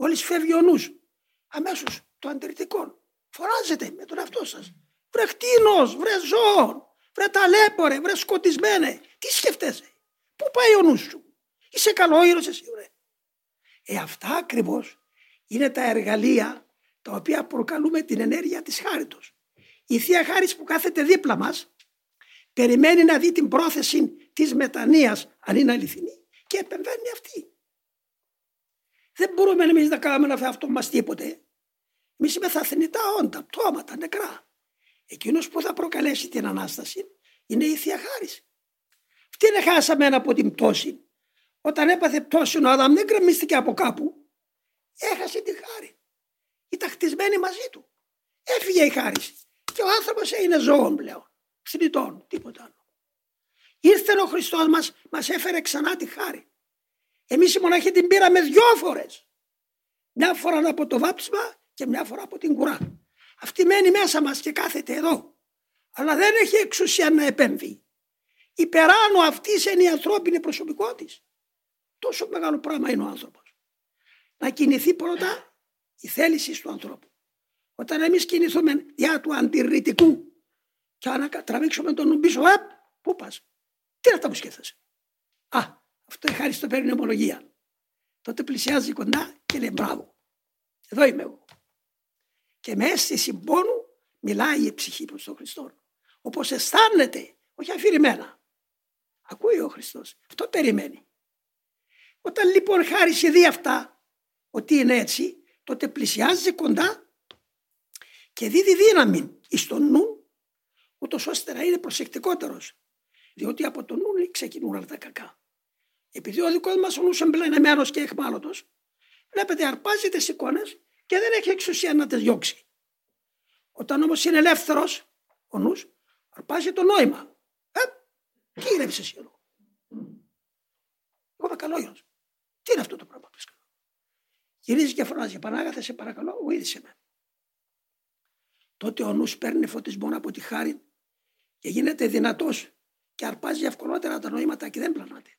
Μόλι φεύγει ο νους, αμέσως το αντιρρητικό φωνάζετε με τον εαυτό σας. Βρε χτίνος, βρε ζώο, βρε ταλέπορε, βρε σκοτισμένε. Τι σκεφτέσαι, πού πάει ο νους σου; Είσαι καλό ήρωας εσύ βρε. Ε αυτά ακριβώς είναι τα εργαλεία τα οποία προκαλούμε την ενέργεια της χάριτος. Η Θεία Χάρις που κάθεται δίπλα μας περιμένει να δει την πρόθεση της μετανοίας αν είναι αληθινή και επεμβαίνει αυτή. Δεν μπορούμε εμείς να κάνουμε αυτό μας τίποτε. Εμείς είμαστε θνητά όντα, πτώματα, νεκρά. Εκείνος που θα προκαλέσει την ανάσταση είναι η θεία χάρη. είναι χάσαμε ένα από την πτώση. Όταν έπαθε πτώση ο Αδάμ δεν κρεμίστηκε από κάπου. Έχασε τη χάρη. Ήταν χτισμένη μαζί του. Έφυγε η χάρη. Και ο άνθρωπος είναι ζώων πλέον. Θνητών, τίποτα άλλο. Ήρθε ο Χριστός μας, μας έφερε ξανά τη χάρη. Εμείς οι μοναχοί την πήραμε δυο φορές. Μια φορά από το βάψιμα και μια φορά από την κουρά. Αυτή μένει μέσα μας και κάθεται εδώ. Αλλά δεν έχει εξουσία να επέμβει. Υπεράνω αυτής είναι η ανθρώπινη προσωπικότητα. Τόσο μεγάλο πράγμα είναι ο άνθρωπος. Να κινηθεί πρώτα η θέληση του ανθρώπου. Όταν εμείς κινηθούμε διά του αντιρρητικού και να τραβήξουμε τον νου πίσω, πού πας, τι να τα μου σκέφτεσαι; Α, αυτό ευχάριστο παίρνει ομολογία. Τότε πλησιάζει κοντά και λέει μπράβο. Εδώ είμαι εγώ. Και με αίσθηση πόνου μιλάει η ψυχή προς τον Χριστό. Όπως αισθάνεται, όχι αφηρημένα. Ακούει ο Χριστός. Αυτό περιμένει. Όταν λοιπόν χάρη σε δει αυτά, ότι είναι έτσι, τότε πλησιάζει κοντά και δίδει δύναμη εις τον νου, ούτως ώστε να είναι προσεκτικότερος. Διότι από τον νου ξεκινούν όλα τα κακά. Επειδή ο δικός μας ο νου εμπλενεμένο και εχμάλωτος, βλέπετε αρπάζει τι εικόνες και δεν έχει εξουσία να τις διώξει. Όταν όμως είναι ελεύθερος ο νους, αρπάζει το νόημα. Ε, τι είναι εσύ εδώ. Εγώ είμαι καλόγερος. Τι είναι αυτό το πράγμα που κάνω. Γυρίζει και φωνάζει, Πανάγαθε, σε παρακαλώ, βοήθησε με. Τότε ο νους παίρνει φωτισμό από τη χάρη και γίνεται δυνατός και αρπάζει ευκολότερα τα νοήματα και δεν πλανάται.